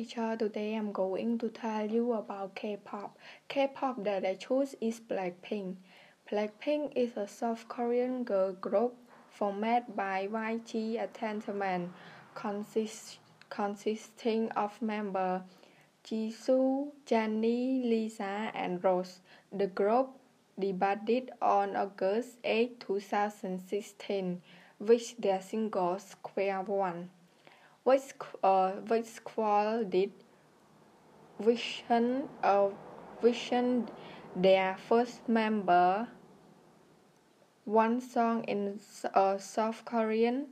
Teacher, today I'm going to tell you about K-pop. K-pop that I choose is Blackpink. Blackpink is a South Korean girl group formed by YG Entertainment, consist, consisting of members Jisoo, Jennie, Lisa, and Rose. The group debuted on August 8, 2016, with their single Square One which, uh, qualified Vision, uh, Vision their first member one song in uh, South Korean.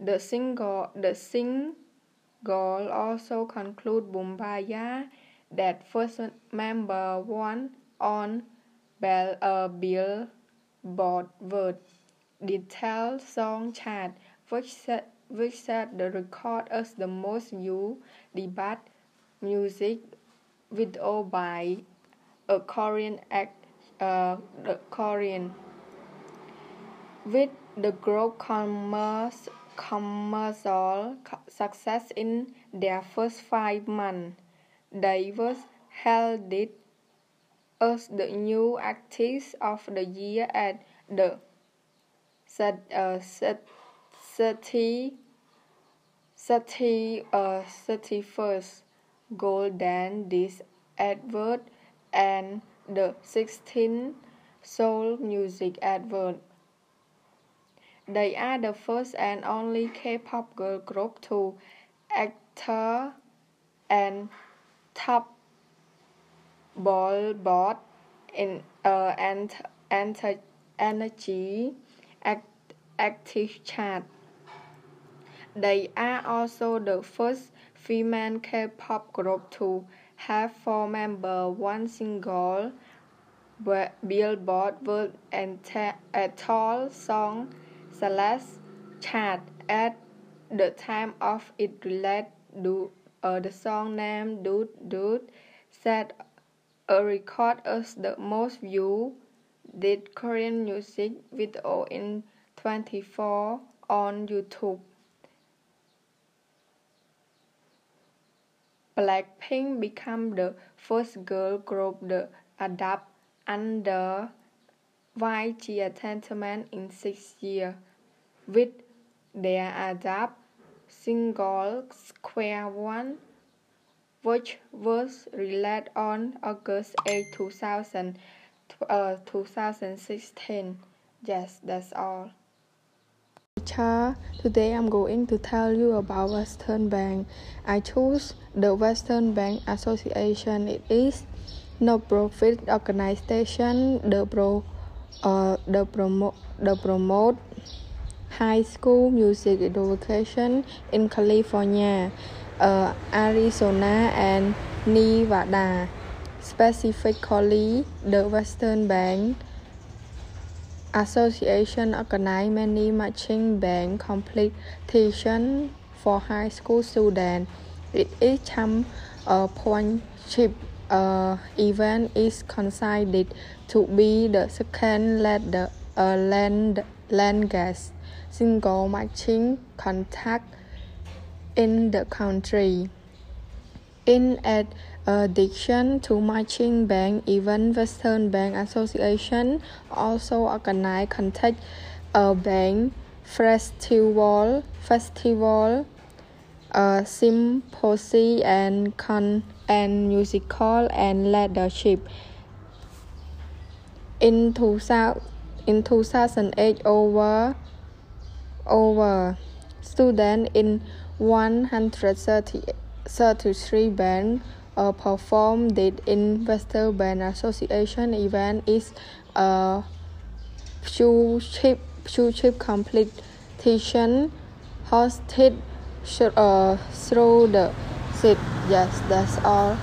The single, the single also conclude Boombayah that first member one on Bell, uh, Billboard World Detail Song Chart which set, which set the record as the most viewed debut music video by a Korean act, uh, the Korean. With the group commerce, commercial success in their first five months, was held as the new artist of the year at the set, uh, 30, 30, uh, 31st Golden Disc Award and the 16th Seoul Music advert. They are the first and only K-pop girl group to enter and top ball Billboard in uh, and, and energy act, active chart. They are also the first female K-pop group to have four members, one single Billboard World Annual Song slash chart at the time of its release. Uh, the song named Ddu-du Ddu-du set a record as the most viewed did Korean music video in 24 on YouTube. Blackpink became the first girl group to adapt under YG Entertainment in six years, with their adapt single Square One, which was released on August 8, 2000, uh, 2016. Yes, that's all. Today I'm going to tell you about Western Band. I choose the Western Band Association. It is no-profit organization the pro uh, the promote the promote high school music education in California, uh, Arizona, and Nevada. Specifically, the Western Band Association organized many marching band competitions for high school students. It is championship uh, event is considered to be the second land, uh, land, longest single marching contact in the country. In addition to marching band event, Western Band Association also organize contact a band festival, festival, uh, symposium and con and musical and leadership. In 2000, in 2008, over over students in 130 33 Band uh, performed in Western Band Association event is a chip chip competition hosted uh, through the sit. Yes, that's all.